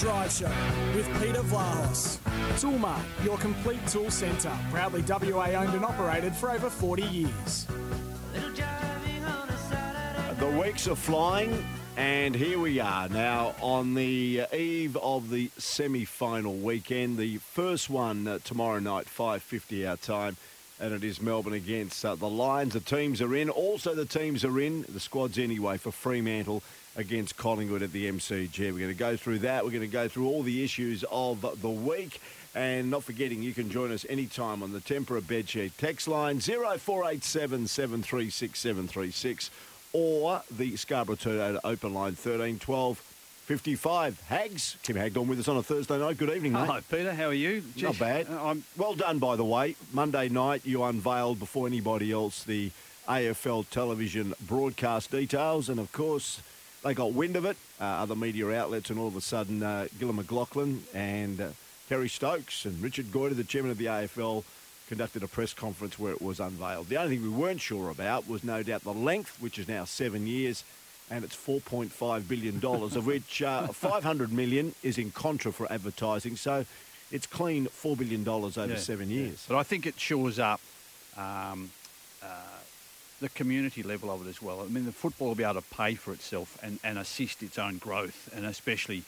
Drive Show with Peter Vlahos. Toolmart, your complete tool centre. Proudly WA owned and operated for over 40 years. The weeks are flying, and here we are now on the eve of the semi-final weekend. The first one uh, tomorrow night, 5:50 our time, and it is Melbourne against uh, the Lions. The teams are in. Also, the teams are in. The squads anyway for Fremantle against Collingwood at the MCG. We're going to go through that. We're going to go through all the issues of the week. And not forgetting, you can join us anytime on the Tempera Bedsheet text line 0487 736 736 or the Scarborough Toyota open line 13 12 55. Hags, Kim Hagdorn with us on a Thursday night. Good evening, mate. Hi, Peter. How are you? Not bad. uh, I'm, Well done, by the way. Monday night, you unveiled before anybody else the AFL television broadcast details, and of course, they got wind of it. Uh, other media outlets, and all of a sudden, uh, Gillon McLachlan and uh, Kerry Stokes and Richard Goyder, the chairman of the AFL, conducted a press conference where it was unveiled. The only thing we weren't sure about was no doubt the length, which is now seven years. And it's $4.5 billion, of which uh, 500 million is in contra for advertising. So it's clean $4 billion over yeah, seven yeah. years. But I think it shores up um, uh, the community level of it as well. I mean, the football will be able to pay for itself and, and assist its own growth, and especially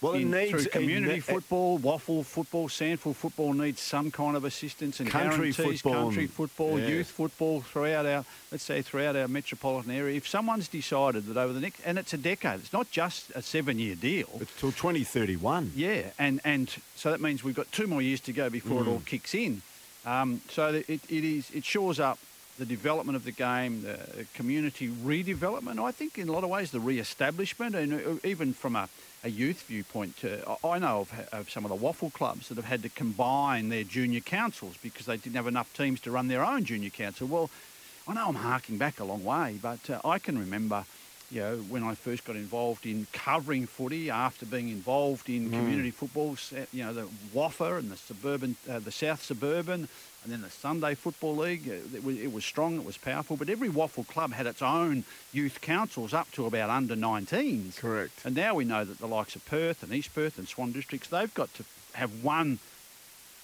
Well, it needs- through community football, WAFL football, SANFL football needs some kind of assistance and Country guarantees. football country football, yeah. youth football throughout our, let's say, throughout our metropolitan area. If someone's decided that over the next, and it's a decade, it's not just a seven-year deal. It's till 2031. Yeah, and, and so that means we've got two more years to go before it all Mm. kicks in. Um, so it, it is it shores up the development of the game, the community redevelopment. I think in a lot of ways the re-establishment, and uh, even from a, a youth viewpoint, uh, I know of, of some of the WAFL clubs that have had to combine their junior councils because they didn't have enough teams to run their own junior council. Well, I know I'm harking back a long way, but uh, I can remember, you know, when I first got involved in covering footy after being involved in Mm. community football, you know, the WAFA and the suburban, uh, the South Suburban, and then the Sunday Football League. uh, It was, it was strong, it was powerful, but every WAFL club had its own youth councils up to about under 19s. Correct. And now we know that the likes of Perth and East Perth and Swan districts, they've got to have one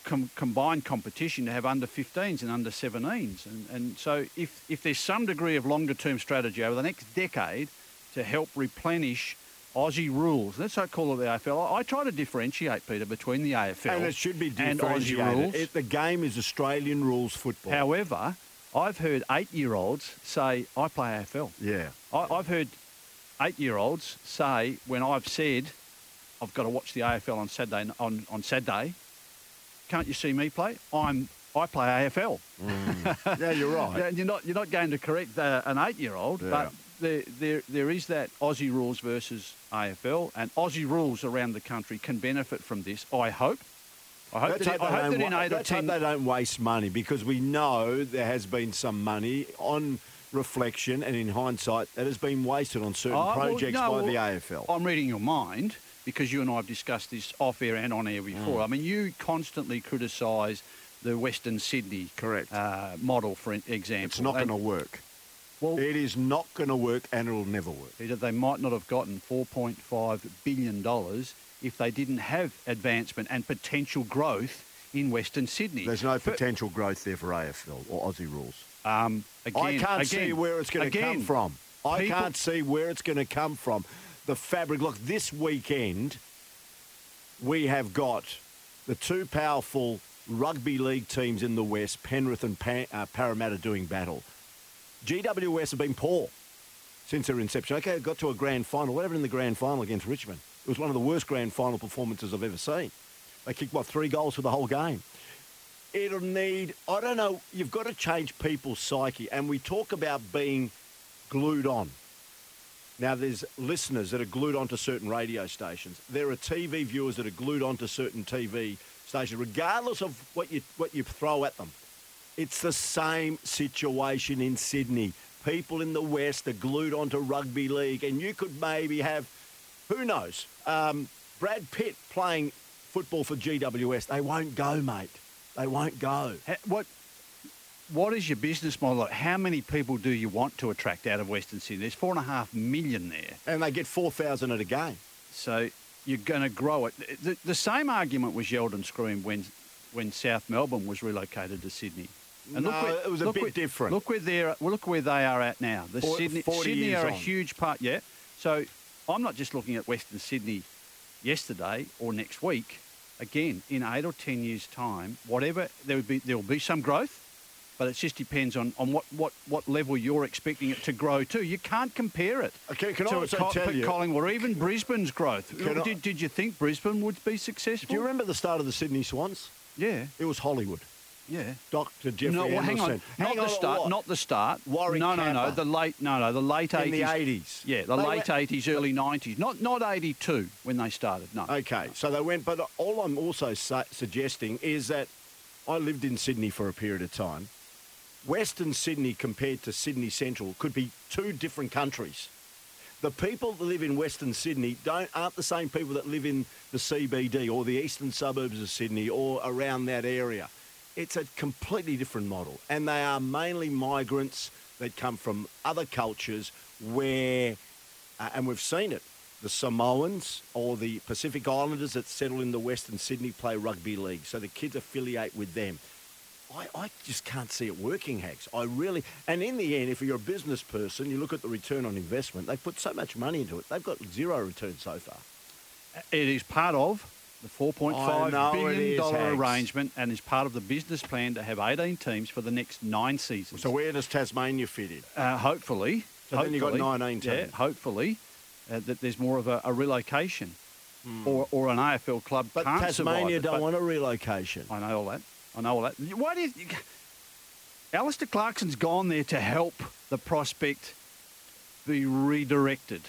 com- combined competition to have under 15s and under 17s. And, and so if, if there's some degree of longer term strategy over the next decade to help replenish Aussie rules, let's not call it the AFL. I, I try to differentiate, Peter, between the AFL And it should be and Aussie differentiated. rules. It, the game is Australian rules football. However, I've heard eight-year-olds say, I play AFL. Yeah. I, I've heard eight-year-olds say when I've said I've got to watch the AFL on Saturday on, on Saturday, can't you see me play? I'm I play AFL. yeah, you're right. You're not you're not going to correct uh, an eight-year-old, Yeah. but there, there there is that Aussie rules versus AFL, and Aussie rules around the country can benefit from this. I hope. I hope Let's that, hope, I they, hope don't, that in eight or ten. they don't waste money because we know there has been some money on reflection and in hindsight that has been wasted on certain Oh, well, projects no, by well, the AFL. I'm reading your mind because you and I have discussed this off air and on air before. Mm. I mean, you constantly criticise the Western Sydney Correct. uh, model, for example. It's not going to work. Well, It is not going to work and it'll never work. Peter, they might not have gotten $4.5 billion if they didn't have advancement and potential growth in Western Sydney. There's no But, potential growth there for AFL or Aussie rules. um, again, I can't see where it's going to come from. I people- can't see where it's going to come from. The fabric. Look, this weekend we have got the two powerful rugby league teams in the West, Penrith and pa- uh, Parramatta, doing battle. GWS have been poor since their inception. Okay, it got to a grand final. Whatever in the grand final against Richmond. It was one of the worst grand final performances I've ever seen. They kicked, what, three goals for the whole game. It'll need, I don't know, you've got to change people's psyche. And we talk about being glued on. Now, there's listeners that are glued onto certain radio stations. There are TV viewers that are glued onto certain TV stations, regardless of what you what you throw at them. It's the same situation in Sydney. People in the West are glued onto rugby league, and you could maybe have, who knows, um, Brad Pitt playing football for GWS. They won't go, mate. They won't go. What what is your business model? How many people do you want to attract out of Western Sydney? There's four and a half million there. And they get 4,000 at a game. So you're going to grow it. The, the same argument was yelled and screamed when when South Melbourne was relocated to Sydney. No, it was a look bit where- different. Look where they're well, look where they are at now. The For- Sydney 40 Sydney are a huge part. Yeah. So I'm not just looking at Western Sydney yesterday or next week. Again, in eight or ten years' time, whatever there would be, there will be some growth, but it just depends on, on what, what, what level you're expecting it to grow to. You can't compare it Okay, can I to a also tell you- Collingwood or even Brisbane's growth. Can I- Did, did you think Brisbane would be successful? Do you remember the start of the Sydney Swans? Yeah, It was Hollywood. Yeah. Dr. Geoffrey no, well, hang on. Edelsten. Not Hang the start. Not the start. Warwick no, no, no. The late. No, no. The late In the eighties. 80s. Yeah, the They late eighties, early nineties. Not not eighty two when they started. No. Okay, so they went, but all I'm also su- suggesting is that I lived in Sydney for a period of time. Western Sydney compared to Sydney Central could be two different countries. The people that live in Western Sydney don't aren't the same people that live in the CBD or the eastern suburbs of Sydney or around that area. It's a completely different model, and they are mainly migrants that come from other cultures where uh, and we've seen it. The Samoans or the Pacific Islanders that settle in the Western Sydney play rugby league, so the kids affiliate with them. I, I just can't see it working, Hags. I really, and in the end, if you're a business person, you look at the return on investment. They put so much money into it. They've got zero return so far. It is part of the four point I five know it billion is, dollar arrangement, and is part of the business plan to have eighteen teams for the next nine seasons. So where does Tasmania fit in? uh, hopefully, So then you've got hopefully, 19 Yeah, teams. hopefully, uh, that there's more of a, a relocation, or or an AFL club Hmm. But can't Tasmania survive don't want a relocation. I know all that. I know all that. Why do you? Alastair Clarkson's gone there to help the prospect be redirected.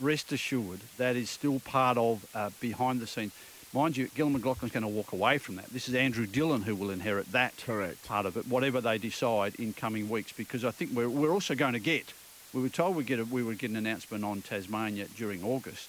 Rest assured, that is still part of uh, behind the scenes. Mind you, Gillon McLachlan's going to walk away from that. This is Andrew Dillon who will inherit that Correct. part of it, whatever they decide in coming weeks. Because I think we're, we're also going to get. We were told we get a, we would get an announcement on Tasmania during August.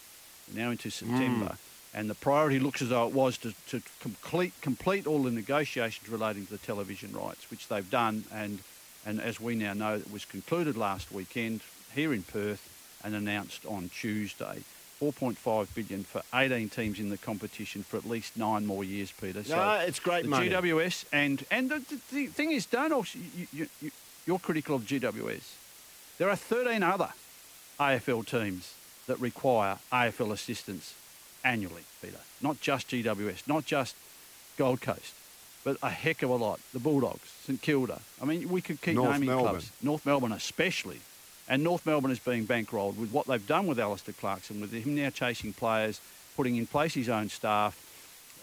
Now into September, mm. and the priority looks as though it was to, to complete complete all the negotiations relating to the television rights, which they've done, and and as we now know, it was concluded last weekend here in Perth and announced on Tuesday. 4.5 billion for 18 teams in the competition for at least nine more years, Peter. No, it's great the money. GWS and and the, the, thing is, don't also you, you, you, you're critical of GWS. There are 13 other AFL teams that require AFL assistance annually, Peter. Not just GWS, not just Gold Coast, but a heck of a lot. The Bulldogs, St Kilda. I mean, we could keep North naming Melbourne. clubs. North Melbourne, especially. And North Melbourne is being bankrolled with what they've done with Alastair Clarkson, with him now chasing players, putting in place his own staff,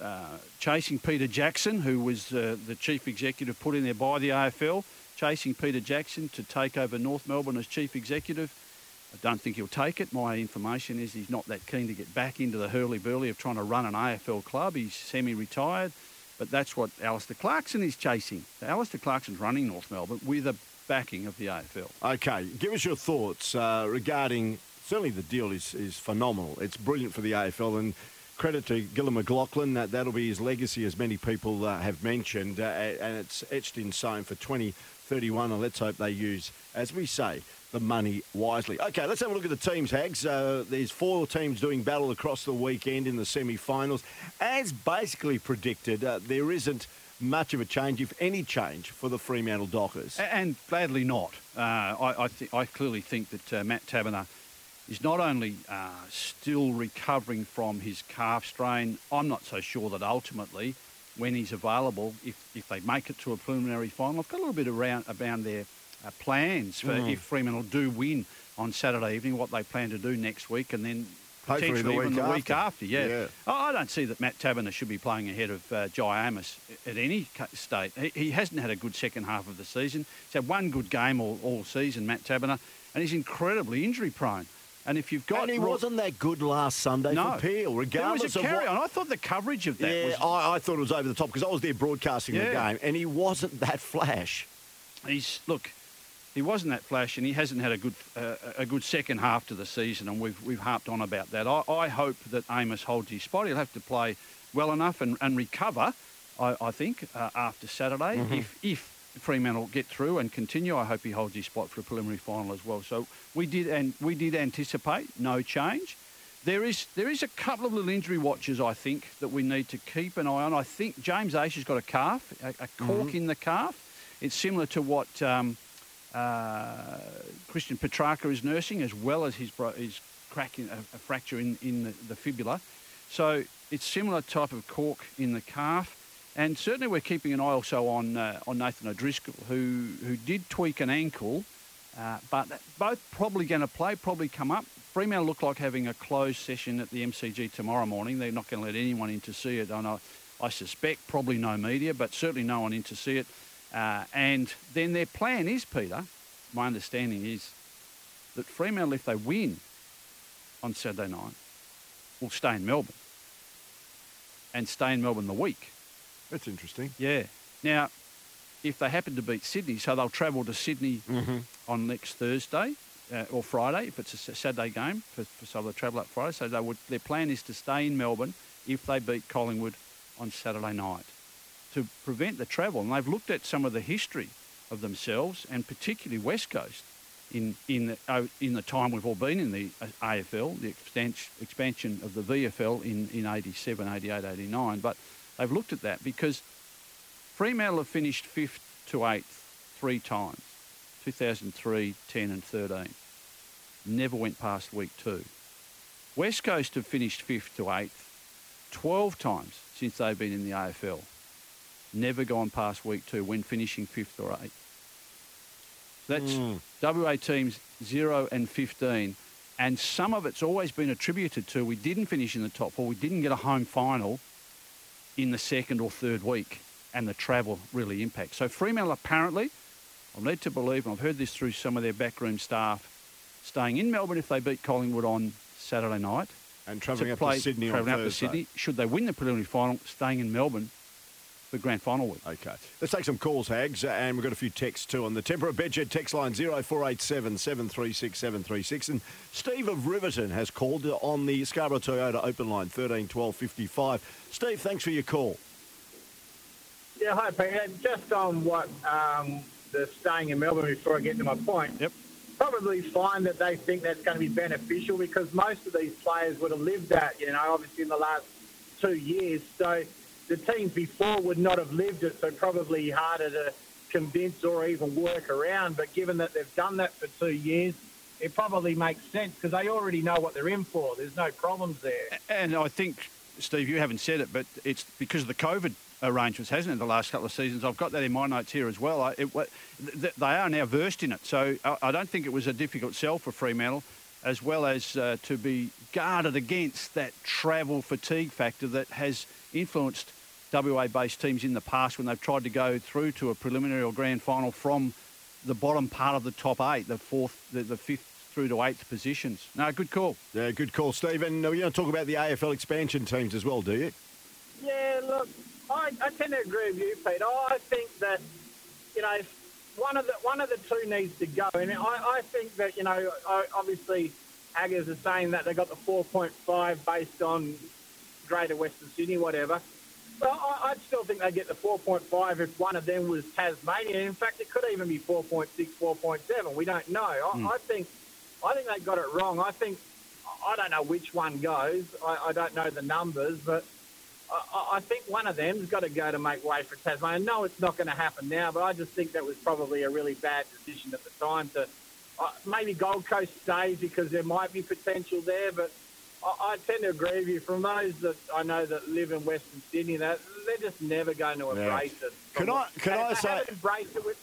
uh, chasing Peter Jackson, who was uh, the chief executive put in there by the AFL, chasing Peter Jackson to take over North Melbourne as chief executive. I don't think he'll take it. My information is he's not that keen to get back into the hurly-burly of trying to run an AFL club. He's semi-retired, but that's what Alastair Clarkson is chasing. Alastair Clarkson's running North Melbourne with the backing of the AFL. Okay, give us your thoughts uh, regarding. Certainly, the deal is, is phenomenal. It's brilliant for the AFL, and credit to Gillon McLachlan. That that'll be his legacy, as many people uh, have mentioned, uh, and it's etched in stone for 2031. And let's hope they use, as we say, the money wisely. Okay, let's have a look at the teams, Hags. Uh, there's four teams doing battle across the weekend in the semi-finals. As basically predicted, uh, there isn't much of a change, if any change, for the Fremantle Dockers. And gladly not. Uh, I, I, th- I clearly think that uh, Matt Taberner is not only uh, still recovering from his calf strain, I'm not so sure that ultimately, when he's available, if, if they make it to a preliminary final, I've got a little bit around about their uh, plans for if Fremantle do win on Saturday evening, what they plan to do next week, and then Hopefully the potentially even week the week after. after. Yeah. Yeah. I don't see that Matt Taberner should be playing ahead of uh, Jye Amiss at any state. He, he hasn't had a good second half of the season. He's had one good game all, all season, Matt Taberner, and he's incredibly injury prone. And if you've got and he wasn't that good last Sunday no, for Peel, regardless there was a of carry what. on. I thought the coverage of that yeah, was I, I thought it was over the top because I was there broadcasting the game, and he wasn't that flash. he's look, he wasn't that flash, and he hasn't had a good uh, a good second half to the season, and we've we've harped on about that. I, I hope that Amiss holds his spot. He'll have to play well enough and, and recover. I, I think uh, after Saturday, if if Fremantle get through and continue, I hope he holds his spot for a preliminary final as well. So we did and we did anticipate no change. There is there is a couple of little injury watches I think that we need to keep an eye on. I think James Aish has got a calf, a, a cork in the calf. It's similar to what um, uh, Christian Petrarca is nursing, as well as his bro- his crack in, a, a fracture in, in the, the fibula. So it's similar type of cork in the calf. And certainly we're keeping an eye also on uh, on Nathan O'Driscoll, who who did tweak an ankle, uh, but both probably going to play, probably come up. Fremantle look like having a closed session at the MCG tomorrow morning. They're not going to let anyone in to see it. I, I suspect probably no media, but certainly no one in to see it. Uh, and then their plan is, Peter, my understanding is that Fremantle, if they win on Saturday night, will stay in Melbourne and stay in Melbourne the week. That's interesting. Yeah. Now, if they happen to beat Sydney, so they'll travel to Sydney on next Thursday uh, or Friday if it's a Saturday game. For, for, so they'll travel up Friday. So they would, their plan is to stay in Melbourne if they beat Collingwood on Saturday night to prevent the travel. And they've looked at some of the history of themselves and particularly West Coast in in the, oh, in the time we've all been in the uh, AFL, the expansion expansion of the VFL in in 87, 88, 89. But they've looked at that because Fremantle have finished fifth to eighth three times 2003, 10, and 13. Never went past week two. West Coast have finished fifth to eighth 12 times since they've been in the AFL. Never gone past week two when finishing fifth or eighth. That's hmm. WA teams 0 and 15. And some of it's always been attributed to we didn't finish in the top four, we didn't get a home final in the second or third week, and the travel really impacts. So Fremantle apparently, I'm led to believe, and I've heard this through some of their backroom staff, staying in Melbourne if they beat Collingwood on Saturday night. And travelling to up to Sydney travelling up to Thursday. Sydney. Should they win the preliminary final, staying in Melbourne for grand final week. Okay. Let's take some calls, Hags, and we've got a few texts too on the Tempera Bedjet text line 0487 736 736. And Steve of Riverton has called on the Scarborough Toyota open line 13 12 55. Steve, thanks for your call. Yeah, hi, Peter. Just on what um, the staying in Melbourne before I get to my point. Yep. Probably fine that they think that's going to be beneficial because most of these players would have lived that, you know, obviously in the last two years. So the teams before would not have lived it, so probably harder to convince or even work around. But given that they've done that for two years, it probably makes sense because they already know what they're in for. There's no problems there. And I think, Steve, you haven't said it, but it's because of the COVID arrangements, hasn't it, the last couple of seasons? I've got that in my notes here as well. I, it, they are now versed in it. So I, don't think it was a difficult sell for Fremantle, as well as uh, to be guarded against that travel fatigue factor that has influenced WA-based teams in the past when they've tried to go through to a preliminary or grand final from the bottom part of the top eight, the fourth, the, the fifth through to eighth positions. No, good call. Yeah, good call, Steve. And uh, you don't talk about the AFL expansion teams as well, do you? Yeah, look, I, I tend to agree with you, Pete. I think that you know one of the one of the two needs to go, and I, I think that you know I, obviously Aggers are saying that they got the 4.5 based on Greater Western Sydney, whatever. Well, I, I'd still think they get the 4.5 if one of them was Tasmania. In fact, it could even be 4.6, 4.7. We don't know. I, I think I think they got it wrong. I think I don't know which one goes. I, I don't know the numbers, but I, I think one of them's got to go to make way for Tasmania. I know it's not going to happen now, but I just think that was probably a really bad decision at the time to uh, maybe Gold Coast stays because there might be potential there, but I, I tend to agree with you. From those that I know that live in Western Sydney, that they're just never going to Yeah. embrace it. Can I- can they, I say- haven't embraced it with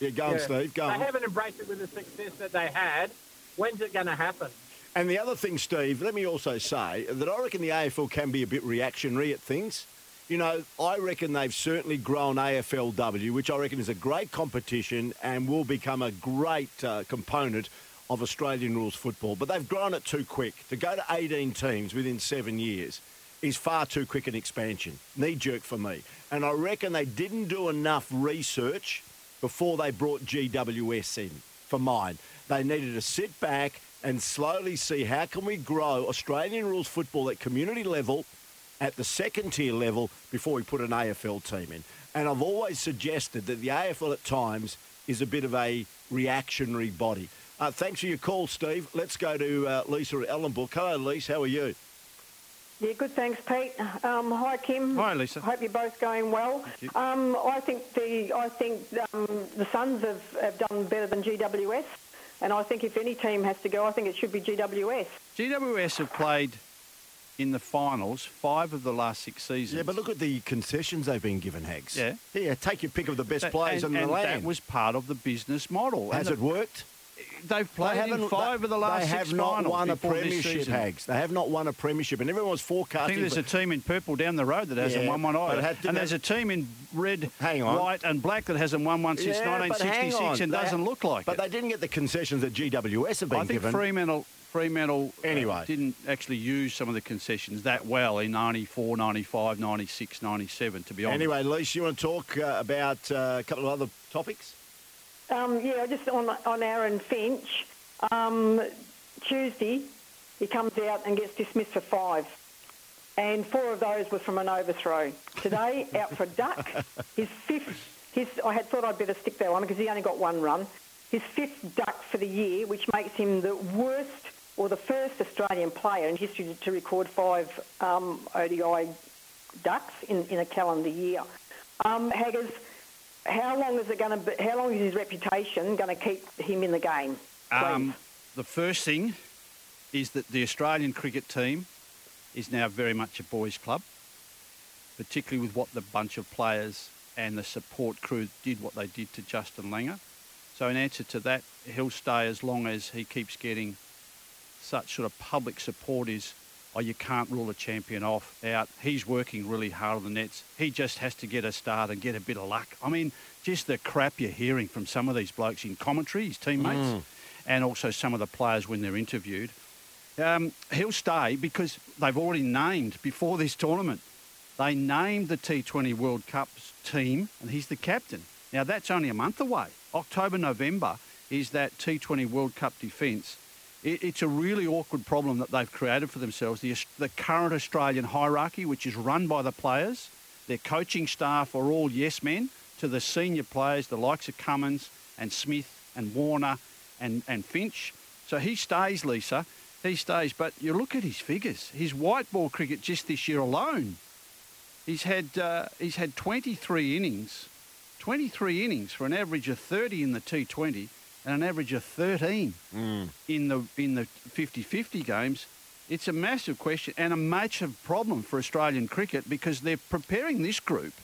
Yeah, go on, yeah. Steve. Go they haven't embraced it with the success that they had. When's it going to happen? And the other thing, Steve, let me also say that I reckon the AFL can be a bit reactionary at things. You know, I reckon they've certainly grown AFLW, which I reckon is a great competition and will become a great uh, component of Australian rules football, but they've grown it too quick. To go to 18 teams within seven years is far too quick an expansion. Knee jerk for me. And I reckon they didn't do enough research before they brought GWS in for mine. They needed to sit back and slowly see how can we grow Australian rules football at community level, at the second tier level, before we put an AFL team in. And I've always suggested that the AFL at times is a bit of a reactionary body. Uh, thanks for your call, Steve. Let's go to uh, Lisa at Ellenbrook. Hello, Lisa. How are you? Yeah, good. Thanks, Pete. Um, hi, Kim. Hi, Lisa. Hope you're both going well. Um, I think the I think um, the Suns have, have done better than GWS, and I think if any team has to go, I think it should be GWS. GWS have played in the finals five of the last six seasons. Yeah, but look at the concessions they've been given, Hags. Yeah. Here, take your pick of the best That- players and, in the and land. that was part of the business model. Has And it the- worked? They've played in haven't- five they- of the last They six have not won a premiership. Hags. They have not won a premiership, and everyone was I forecasting. think there's a team in purple down the road that hasn't Yeah, won one either. had and there's a team in red, Hang on. white, and black that hasn't won one since Yeah, 1966 on. and They- doesn't look like But it. But they didn't get the concessions that GWS have been I think given. Fremantle, Fremantle uh, Anyway. didn't actually use some of the concessions that well in 94, 95, 96, 97, to be honest. Anyway, Lisa, you want to talk uh, about uh, a couple of other topics? Um, yeah, just on on Aaron Finch. Um, Tuesday, he comes out and gets dismissed for five, and four of those were from an overthrow. Today, out for a duck. His fifth. His I had thought I'd better stick that on because he only got one run. His fifth duck for the year, which makes him the worst or the first Australian player in history to, to record five um, ODI ducks in, in a calendar year. Um, Haggers, how long is it going to? How long is his reputation going to keep him in the game? Um, the first thing is that the Australian cricket team is now very much a boys' club, particularly with what the bunch of players and the support crew did what they did to Justin Langer. So, in answer to that, he'll stay as long as he keeps getting such sort of public support. Is oh, you can't rule a champion off out. He's working really hard on the nets. He just has to get a start and get a bit of luck. I mean, just the crap you're hearing from some of these blokes in commentary, his teammates, and also some of the players when they're interviewed. Um, he'll stay because they've already named before this tournament. They named the T20 World Cup team, and he's the captain. Now that's only a month away. October, November is that T20 World Cup defence. It, it's a really awkward problem that they've created for themselves. The, the current Australian hierarchy, which is run by the players, their coaching staff are all yes men to the senior players, the likes of Cummins and Smith and Warner and, and Finch. So he stays, Lisa. He stays. But you look at his figures. His white ball cricket just this year alone, he's had uh, he's had 23 innings, 23 innings for an average of 30 in the T20 and an average of 13 in the in the 50-50 games. It's a massive question and a massive problem for Australian cricket because they're preparing this group,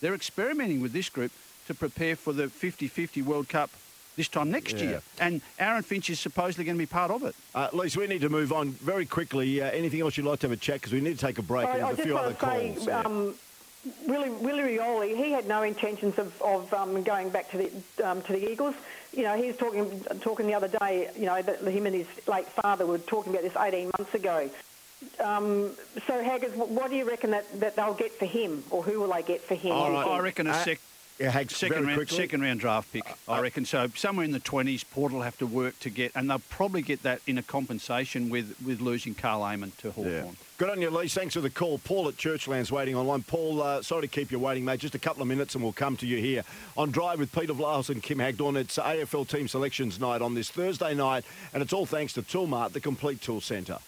they're experimenting with this group to prepare for the 50-50 World Cup this time next Yeah. year. And Aaron Finch is supposedly going to be part of it. Uh, Lisa, we need to move on very quickly. Uh, anything else you'd like to have a chat? Because we need to take a break and I, I have a just few other want to say, calls. yeah. um, Willie, Willie Rioli, he had no intentions of, of um, going back to the um, to the Eagles. You know, he was talking talking the other day. You know, that him and his late father were talking about this 18 months ago. Um, so, Haggers, wh- what do you reckon that, that they'll get for him, or who will they get for him? All do you right. think? I reckon a Uh, sec- yeah, Hags, second round, quickly. second round draft pick. I uh, reckon so. Somewhere in the twenties, Port will have to work to get, and they'll probably get that in a compensation with with losing Karl Amon to Hawthorn. Yeah. Good on you, Lee. Thanks for the call. Paul at Churchland's waiting online. Paul, uh, sorry to keep you waiting, mate. Just a couple of minutes and we'll come to you here on Drive with Peter Vlahos and Kim Hagdorn. It's AFL Team Selections Night on this Thursday night, and it's all thanks to Toolmart, the complete tool centre.